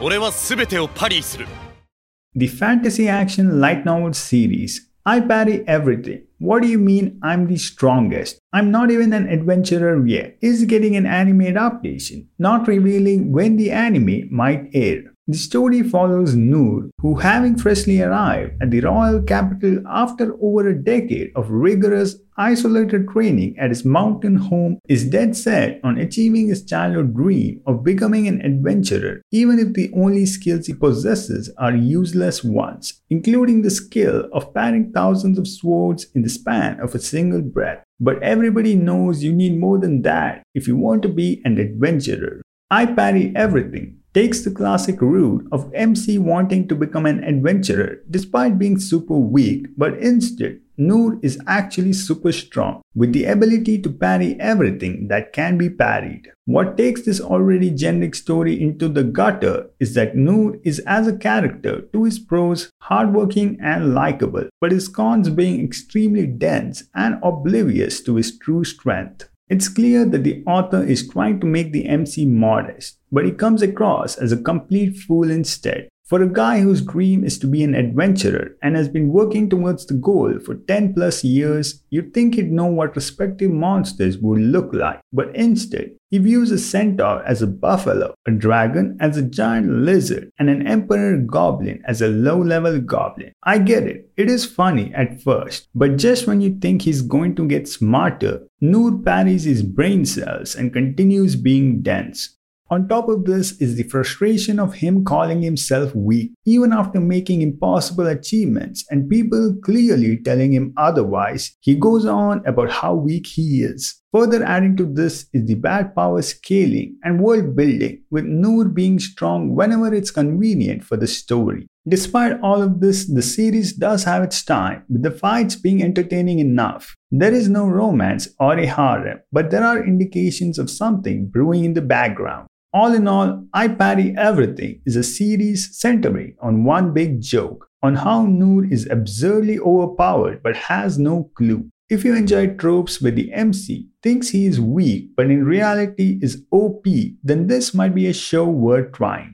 俺は全てをパリーする The fantasy action light novel series I parry everything. What do you mean I'm the strongest? I'm not even an adventurer yet. Is getting an anime adaptation, not revealing when the anime might air. The story follows Noor, who, having freshly arrived at the royal capital after over a decade of rigorous, isolated training at his mountain home, is dead set on achieving his childhood dream of becoming an adventurer, even if the only skills he possesses are useless ones, including the skill of parrying thousands of swords in the span of a single breath. But everybody knows you need more than that if you want to be an adventurer. I parry everything takes the classic route of MC wanting to become an adventurer despite being super weak, but instead, Noor is actually super strong with the ability to parry everything that can be parried. What takes this already generic story into the gutter is that Noor is as a character to his pros hardworking and likable, but his cons being extremely dense and oblivious to his true strength. It's clear that the author is trying to make the MC modest, but he comes across as a complete fool instead. For a guy whose dream is to be an adventurer and has been working towards the goal for 10 plus years, you'd think he'd know what respective monsters would look like. But instead, he views a centaur as a buffalo, a dragon as a giant lizard, and an emperor goblin as a low level goblin. I get it, it is funny at first, but just when you think he's going to get smarter, Noor parries his brain cells and continues being dense. On top of this is the frustration of him calling himself weak, even after making impossible achievements and people clearly telling him otherwise. He goes on about how weak he is. Further adding to this is the bad power scaling and world building, with Noor being strong whenever it's convenient for the story. Despite all of this, the series does have its time, with the fights being entertaining enough. There is no romance or a harem, but there are indications of something brewing in the background. All in all, I Parry Everything is a series centering on one big joke on how Noor is absurdly overpowered but has no clue. If you enjoy tropes where the MC thinks he is weak but in reality is OP, then this might be a show worth trying.